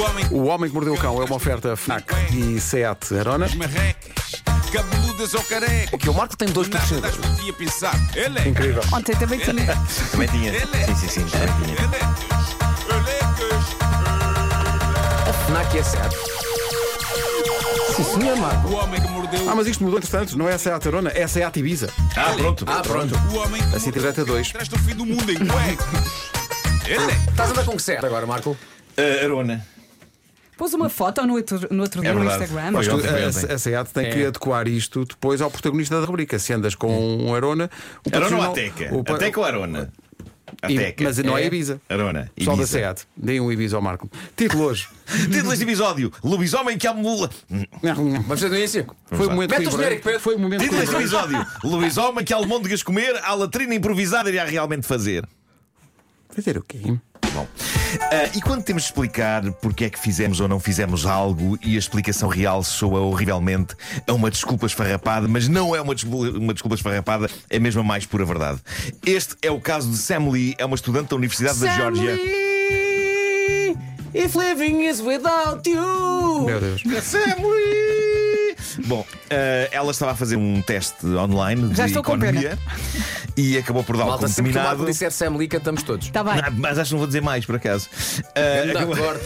O homem O Homem que Mordeu o Cão é uma oferta FNAC e SEAT Arona. das marrecas, cabeludas ou careca. Que o Marco tem dois Nada das patrocinadores. podia pensar. Ele é. Incrível. Ontem também tinha. Também tinha. É. Sim, sim, sim, também tinha. Elecas, elecas. A FNAC é certo. Sim, senhor Marco. O homem que mordeu Ah, mas isto mudou entretanto, não é SEAT Arona, é SEAT Ibiza. Ah, pronto. Ah, pronto. o homem que Assim dois. traz do fim do mundo em cuecas. Ele é. Estás a andar com que certo agora, Marco? Ah, Arona. Pôs uma foto no outro, no outro dia no verdade. Instagram. Foi ontem. a, a SEAT tem que adequar isto depois ao protagonista da rubrica. Se andas com um Arona, o Arona ou Ateca? o Ateca ou Arona? Ateca. mas não é Ibiza. Arona. Pessoal da Ibiza. SEAT, deem um Ibiza ao Marco. Título hoje. Título deste episódio: Lobisomem que amula. Vamos fazer início? Foi um momento Mete o equilibrante. genérico, Pedro. Foi um momento Título deste episódio: Lobisomem que almôndegas comer, a latrina improvisada irá realmente fazer. Fazer o quê? Bom, ah, e quando temos de explicar porque é que fizemos ou não fizemos algo e a explicação real soa horrivelmente a uma desculpa esfarrapada, mas não é uma desculpa, uma desculpa esfarrapada, é mesmo a mais pura verdade. Este é o caso de Sam Lee, é uma estudante da Universidade da Geórgia. If living is without you. Meu Deus. Sam Lee! Bom, ah, ela estava a fazer um teste online de Já estou com economia e acabou por dar Malta, como sempre que terminado. disser Sam Lee, cantamos todos. Está bem. Ah, Mas acho que não vou dizer mais, por acaso. Não acabou-.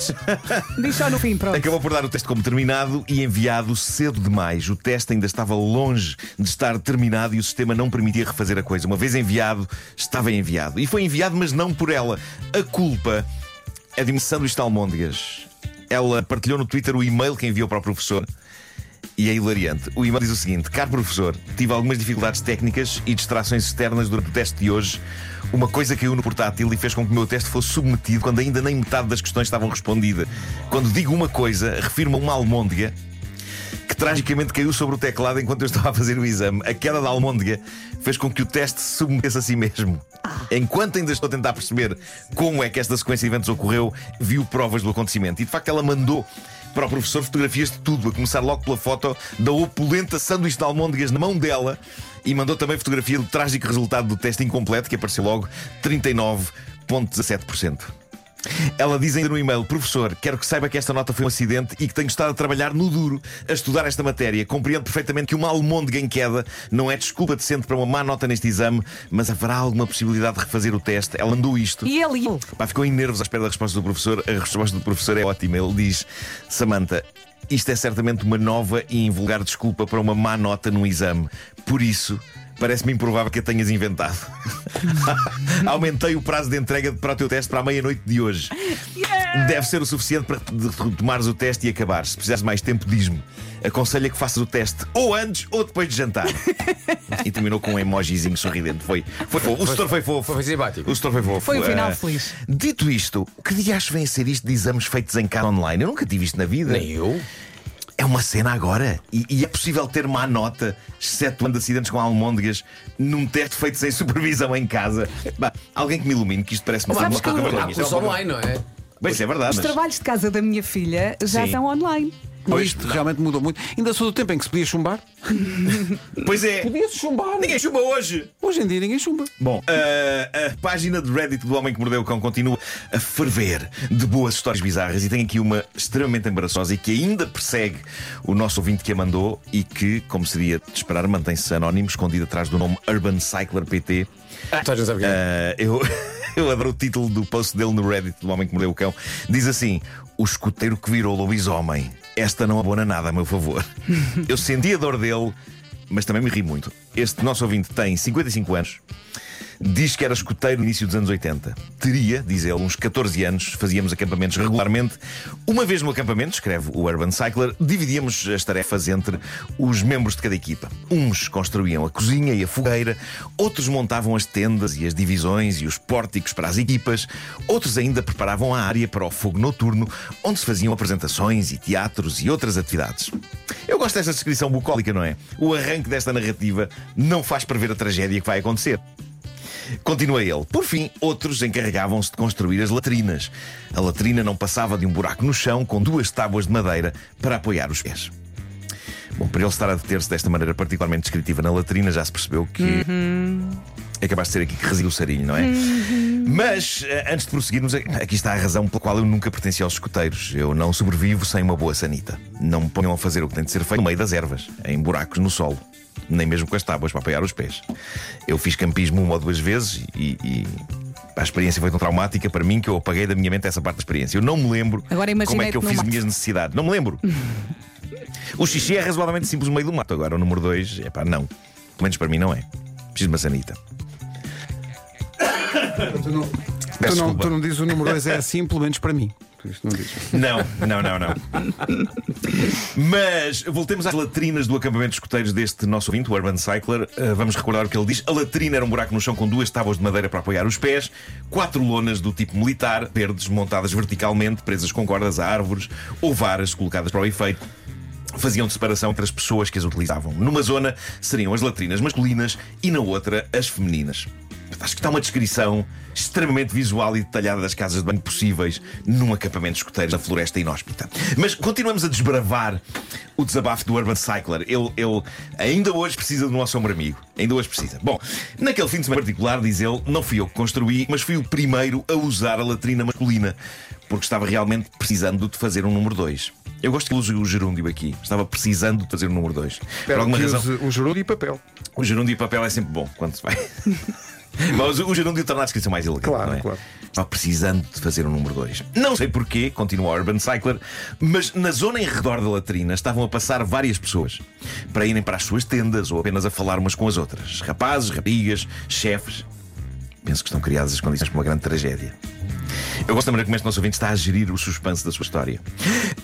Diz só no fim, pronto. Acabou por dar o teste como terminado e enviado cedo demais. O teste ainda estava longe de estar terminado e o sistema não permitia refazer a coisa. Uma vez enviado, estava enviado. E foi enviado, mas não por ela. A culpa é de uma sanduíche de almôndegas. Ela partilhou no Twitter o e-mail que enviou para o professor. E é hilariante. O e-mail diz o seguinte: Caro professor, tive algumas dificuldades técnicas e distrações externas durante o teste de hoje. Uma coisa caiu no portátil e fez com que o meu teste fosse submetido quando ainda nem metade das questões estavam respondidas. Quando digo uma coisa, refiro-me a uma almôndega que tragicamente caiu sobre o teclado enquanto eu estava a fazer o exame. A queda da almôndega fez com que o teste se submetesse a si mesmo. Enquanto ainda estou a tentar perceber como é que esta sequência de eventos ocorreu, viu provas do acontecimento. E de facto ela mandou para o professor fotografias de tudo, a começar logo pela foto da opulenta sanduíche de almôndegas na mão dela e mandou também fotografia do trágico resultado do teste incompleto, que apareceu logo 39,17%. Ela diz ainda no e-mail: Professor, quero que saiba que esta nota foi um acidente e que tenho estado a trabalhar no duro a estudar esta matéria. Compreendo perfeitamente que uma almôndega em queda não é desculpa decente para uma má nota neste exame, mas haverá alguma possibilidade de refazer o teste. Ela mandou isto. E ele. Pá, ficou em nervos à espera da resposta do professor. A resposta do professor é ótima. Ele diz: Samantha, isto é certamente uma nova e invulgar desculpa para uma má nota no exame. Por isso. Parece-me improvável que a tenhas inventado. Aumentei o prazo de entrega para o teu teste para a meia-noite de hoje. Deve ser o suficiente para retomares o teste e acabares. Se precisares de mais tempo, diz-me. Aconselho que faças o teste ou antes ou depois de jantar. e terminou com um emojizinho sorridente. Foi, foi fofo. O setor foi fofo. Foi simpático. O setor foi fofo. Foi um final Ah, feliz. Dito isto, que dias vem a ser isto de exames feitos em casa online? Eu nunca tive isto na vida. Nem eu. É uma cena agora. E, e é possível ter má nota, excetuando acidentes com almôndegas, num teste feito sem supervisão em casa. Bah, alguém que me ilumine, que isto parece uma coisa Há online, não é? Bem, isso é verdade. Os mas- trabalhos de casa da minha filha já Sim. estão online. Pois, isto realmente mudou muito. Ainda sou do tempo em que se podia chumbar. Pois é. Podia-se chumbar. Ninguém chupa hoje. Hoje em dia ninguém chumba. Bom, a, a página de Reddit do Homem que Mordeu o Cão continua a ferver de boas histórias bizarras e tem aqui uma extremamente embaraçosa e que ainda persegue o nosso ouvinte que a mandou e que, como seria de esperar, mantém-se anónimo, escondido atrás do nome Urban Cycler PT. Ah, eu, eu adoro o título do post dele no Reddit do Homem que Mordeu o Cão. Diz assim: O escuteiro que virou lobisomem. Esta não abona nada, a meu favor. Eu senti a dor dele, mas também me ri muito. Este nosso ouvinte tem 55 anos. Diz que era escoteiro no início dos anos 80. Teria, diz ele, uns 14 anos, fazíamos acampamentos regularmente. Uma vez no acampamento, escreve o Urban Cycler, dividíamos as tarefas entre os membros de cada equipa. Uns construíam a cozinha e a fogueira, outros montavam as tendas e as divisões e os pórticos para as equipas, outros ainda preparavam a área para o fogo noturno, onde se faziam apresentações e teatros e outras atividades. Eu gosto desta descrição bucólica, não é? O arranque desta narrativa não faz prever a tragédia que vai acontecer. Continua ele. Por fim, outros encarregavam-se de construir as latrinas. A latrina não passava de um buraco no chão com duas tábuas de madeira para apoiar os pés. Bom, para ele estar a deter-se desta maneira particularmente descritiva na latrina, já se percebeu que é capaz de ser aqui que reside o sarilho, não é? Mas, eh, antes de prosseguirmos, eh, aqui está a razão pela qual eu nunca pertenci aos escuteiros. Eu não sobrevivo sem uma boa sanita. Não me ponham a fazer o que tem de ser feito no meio das ervas, em buracos no solo. Nem mesmo com as tábuas para apoiar os pés. Eu fiz campismo uma ou duas vezes e. e a experiência foi tão traumática para mim que eu apaguei da minha mente essa parte da experiência. Eu não me lembro Agora como é que eu fiz as minhas necessidades. Não me lembro. o xixi é razoavelmente simples no meio do mato. Agora, o número dois, é pá, não. Pelo menos para mim não é. Preciso de uma sanita. Tu não, tu, não, tu não dizes o número 2 é assim, pelo menos para mim. Isto não dizes. Não, não, não, não. Mas voltemos às latrinas do acampamento de escuteiros deste nosso ouvinte, o Urban Cycler. Uh, vamos recordar o que ele diz. A latrina era um buraco no chão com duas tábuas de madeira para apoiar os pés, quatro lonas do tipo militar, verdes, montadas verticalmente, presas com cordas a árvores ou varas colocadas para o efeito. Faziam de separação entre as pessoas que as utilizavam. Numa zona seriam as latrinas masculinas e na outra as femininas. Acho que está uma descrição extremamente visual e detalhada das casas de banho possíveis num acampamento de escuteiros na floresta inóspita. Mas continuamos a desbravar o desabafo do Urban Cycler. Ele, ele ainda hoje precisa do nosso ombro amigo. Ainda hoje precisa. Bom, naquele fim de semana particular, diz ele, não fui eu que construí, mas fui o primeiro a usar a latrina masculina, porque estava realmente precisando de fazer um número 2. Eu gosto que use o gerúndio aqui. Estava precisando de fazer um número 2. Por alguma razão. o gerúndio e papel. O gerúndio e papel é sempre bom quando se vai. Mas o gerúndio torna a descrição mais elegante. Claro, não é? claro. Estava precisando de fazer um número 2. Não sei porquê, continua o Urban Cycler, mas na zona em redor da latrina estavam a passar várias pessoas para irem para as suas tendas ou apenas a falar umas com as outras. Rapazes, raparigas, chefes. Penso que estão criadas as condições para uma grande tragédia. Eu gosto da maneira como este nosso ouvinte está a gerir o suspense da sua história.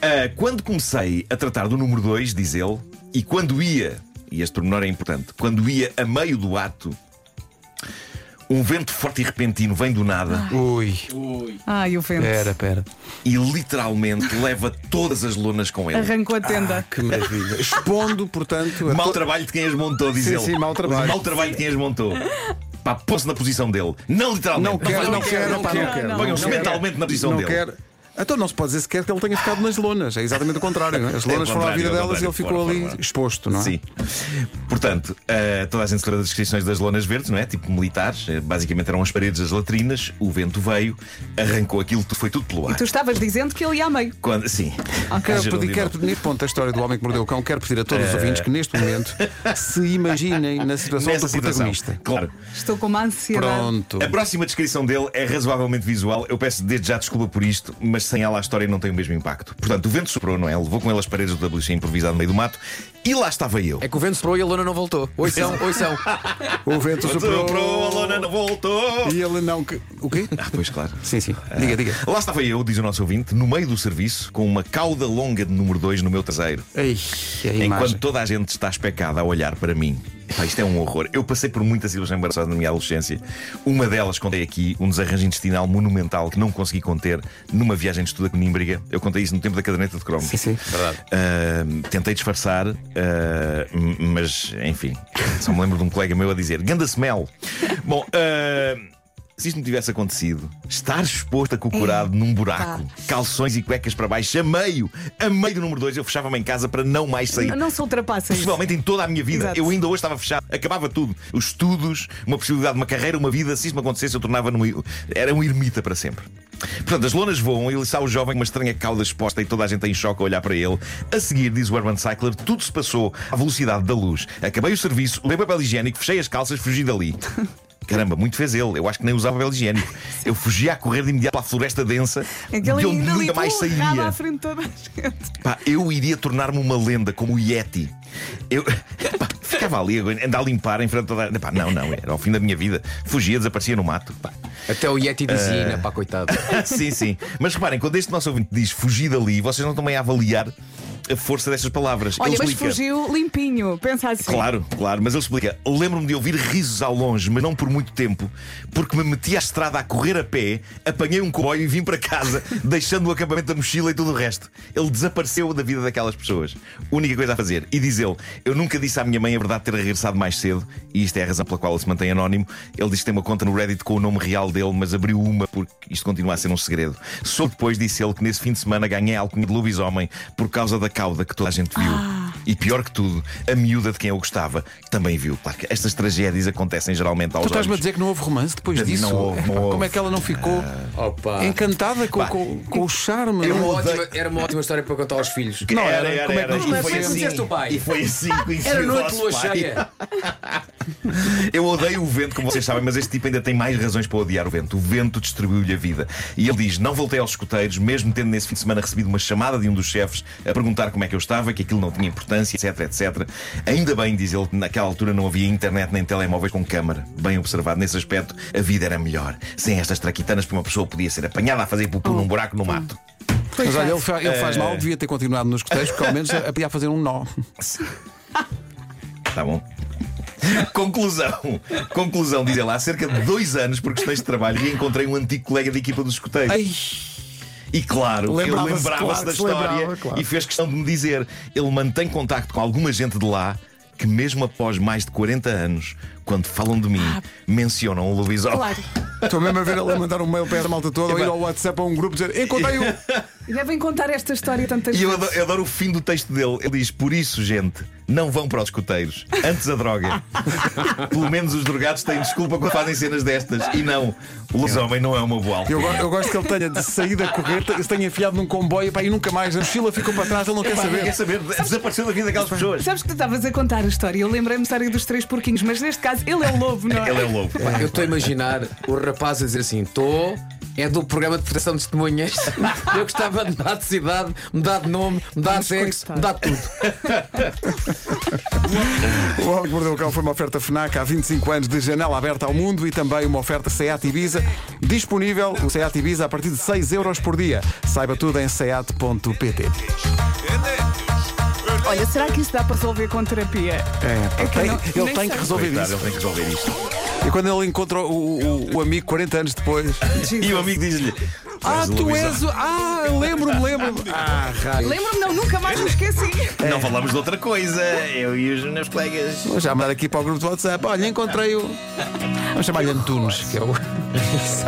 Ah, quando comecei a tratar do número 2, diz ele, e quando ia, e este pormenor é importante, quando ia a meio do ato, um vento forte e repentino vem do nada Ui, Ai, o vento. pera, pera. e literalmente leva todas as lonas com ele. Arrancou a tenda. Que maravilha. Expondo, portanto, a Mau to- trabalho de quem as montou, diz Sim, ele. sim, mau trabalho. Mau trabalho de quem as montou. Pá, pôs-se na posição dele. Não literalmente. Não quero, não não quero, quero, não pá, quero. não quero. Não, Ponham-se não. mentalmente na posição Não dele. quero. Então não se pode dizer sequer que ele tenha ficado nas lonas. É exatamente o contrário. não é? As É lonas foram à vida delas e ele ficou Fora, ali fora. exposto, não é? Sim. Portanto, eh, toda a gente se lembra das descrições das lonas verdes, não é? Tipo militares. Eh, basicamente eram as paredes das latrinas, o vento veio, arrancou aquilo, foi tudo pelo ar. Tu estavas dizendo que ele ia a meio. Quando, sim. Quero pedir, quero, neste ponto da história do homem que mordeu o cão, quero pedir a todos os ouvintes que neste momento se imaginem na situação Nessa do situação. protagonista. Claro. Estou com uma ansiedade. Pronto. A próxima descrição dele é razoavelmente visual. Eu peço desde já desculpa por isto, mas sem ela a história não tem o mesmo impacto. Portanto, o vento soprou, não é? Levou com ele as paredes do WC improvisado no meio do mato e lá estava eu. É que o vento soprou e a lona não voltou. Oi são, oi são. O vento soprou. Soprou, a lona não voltou. E ele não. que- O quê? Ah, pois claro. Sim, sim. Diga, diga. Lá estava eu, diz o nosso ouvinte, no meio do serviço, com uma cauda longa de número 2 no meu traseiro. Ei, a Enquanto imagem. toda a gente está especada a olhar para mim. Epá, isto é um horror. Eu passei por muitas situações embaraçosas na minha adolescência. Uma delas contei aqui, um desarranjo intestinal monumental que não consegui conter numa viagem de estudo a Conímbriga. Eu contei isso no tempo da caderneta de cromos. Sim, sim. Verdade. Uh, tentei disfarçar, uh, mas enfim, só me lembro de um colega meu a dizer: Ganda smell. Bom, uh, se isto não tivesse acontecido, estar exposto a cocorado num buraco, calções e cuecas para baixo, a meio, a meio do número 2, eu fechava-me em casa para não mais sair. Não, não se ultrapassa isso. Possivelmente em toda a minha vida. Exato. Eu ainda hoje estava fechado. Acabava tudo. Os estudos, uma possibilidade de uma carreira, uma vida. Se isso me acontecesse, eu tornava num. Era um ermita para sempre. Portanto, as lonas voam, ele está o jovem, com uma estranha cauda exposta e toda a gente em choque a olhar para ele. A seguir, diz o Urban Cycler, tudo se passou à velocidade da luz. Acabei o serviço, levei papel higiênico, fechei as calças, fugi dali. Caramba, muito fez ele. Eu acho que nem usava papel higiênico. Eu fugia a correr de imediato para a floresta densa, Aquele de onde nunca mais sairia. à frente de toda a gente. Pá, eu iria tornar-me uma lenda como o Yeti. Eu pá, ficava ali, a andar a limpar em frente a toda a... Pá, não, não, era ao fim da minha vida. Fugia, desaparecia no mato. Pá. Até o Yeti dizia, pá, coitado. sim, sim. Mas reparem, quando este nosso ouvinte diz fugir dali, vocês não estão bem a avaliar a força destas palavras. Olha, ele mas explica. fugiu limpinho. Pensa assim. Claro, claro, mas ele explica. Lembro-me de ouvir risos ao longe, mas não por muito tempo, porque me meti à estrada a correr a pé, apanhei um comboio e vim para casa, deixando o acampamento da mochila e tudo o resto. Ele desapareceu da vida daquelas pessoas. Única coisa a fazer. E diz ele: Eu nunca disse à minha mãe a verdade de ter regressado mais cedo, e isto é a razão pela qual ele se mantém anónimo. Ele diz que tem uma conta no Reddit com o nome real dele, mas abriu uma porque isto continua a ser um segredo. Só depois disse ele que nesse fim de semana ganhei alcunha de lobisomem por causa da cauda que toda a gente viu. E pior que tudo, a miúda de quem eu gostava também viu. Claro que estas tragédias acontecem geralmente aos Tu estás-me a dizer que não houve romance depois Não disso? houve, não houve. Como é que ela não ficou Opa. encantada com, com- com o charme? Era uma, não? ótima, era uma ótima história para contar aos filhos. Não era, era. era, Como é que era. nós E foi assim. disseste o pai? E foi assim que Era noite lua cheia. Eu odeio o vento, como vocês sabem, mas este tipo ainda tem mais razões para odiar o vento. O vento distribuiu-lhe a vida. E ele diz: Não voltei aos escuteiros, mesmo tendo nesse fim de semana recebido uma chamada de um dos chefes a perguntar como é que eu estava, que aquilo não tinha importância, etc, etc. Ainda bem, diz ele, que naquela altura não havia internet nem telemóveis com câmara. Bem observado, nesse aspecto, a vida era melhor. Sem estas traquitanas, que uma pessoa podia ser apanhada a fazer pupu num buraco no mato. Mas olha, ele, fa- ele Eh. faz mal, devia ter continuado nos coteiros, porque ao menos a- podia fazer um nó. Tá bom. Conclusão. Conclusão, diz ele, há cerca de dois anos, por questões de trabalho, reencontrei um antigo colega de equipa dos escuteiros. Ai, E claro, ele Lembrava-se, lembrava-se claro da história lembrava, claro. e fez questão de me dizer. Ele mantém contacto com alguma gente de lá que, mesmo após mais de 40 anos, quando falam de mim, mencionam o lobisomem. Claro. estou mesmo a ver ele a mandar um mail para a malta toda ou ir ao WhatsApp a um grupo dizer encontrei o. E devem contar esta história tantas E eu vezes. adoro, eu adoro o fim do texto dele. Ele diz: Por isso, gente, não vão para os escuteiros. Antes a droga. Pelo menos os drogados têm desculpa quando fazem cenas destas. E não, o lobisomem não é uma boa Eu, altura. go- eu gosto que ele tenha de saído a correr, te- se tenha enfiado num comboio pá, e nunca mais. A mochila ficou para trás, ele não quer Pá, saber. Quer saber? Desapareceu da vida daquelas pessoas. Sabes que tu estavas a contar a história. Eu lembrei-me da história dos três porquinhos, mas neste caso ele é o lobo, não é? Ele é o lobo. Eu estou a imaginar o rapaz a dizer assim: estou. É do programa de proteção de testemunhas. Eu gostava de mudar de cidade, mudar de nome, mudar de sexo, mudar de tudo. O Homem que Mordeu o Cão foi uma oferta FNAC há 25 anos de janela aberta ao mundo e também uma oferta Seat Ibiza. Disponível o Seat Ibiza a partir de 6 euros por dia. Saiba tudo em seat.pt. Olha, será que isso dá para resolver com terapia? É, É que tem- não- ele tem que resolver Coitado, isso. ele tem que resolver isto. E quando ele encontra o, o- o amigo 40 anos depois. E o amigo diz-lhe: Ah, "És o tu lobisomem." és o. Ah, lembro-me, lembro-me. Ah, raio. Lembro-me, não, nunca mais me esqueci. Não falamos de outra coisa, eu e os meus colegas. Vou já mandar aqui para o grupo do WhatsApp. Olha, encontrei o. Vamos chamar-lhe Antunes, que é o.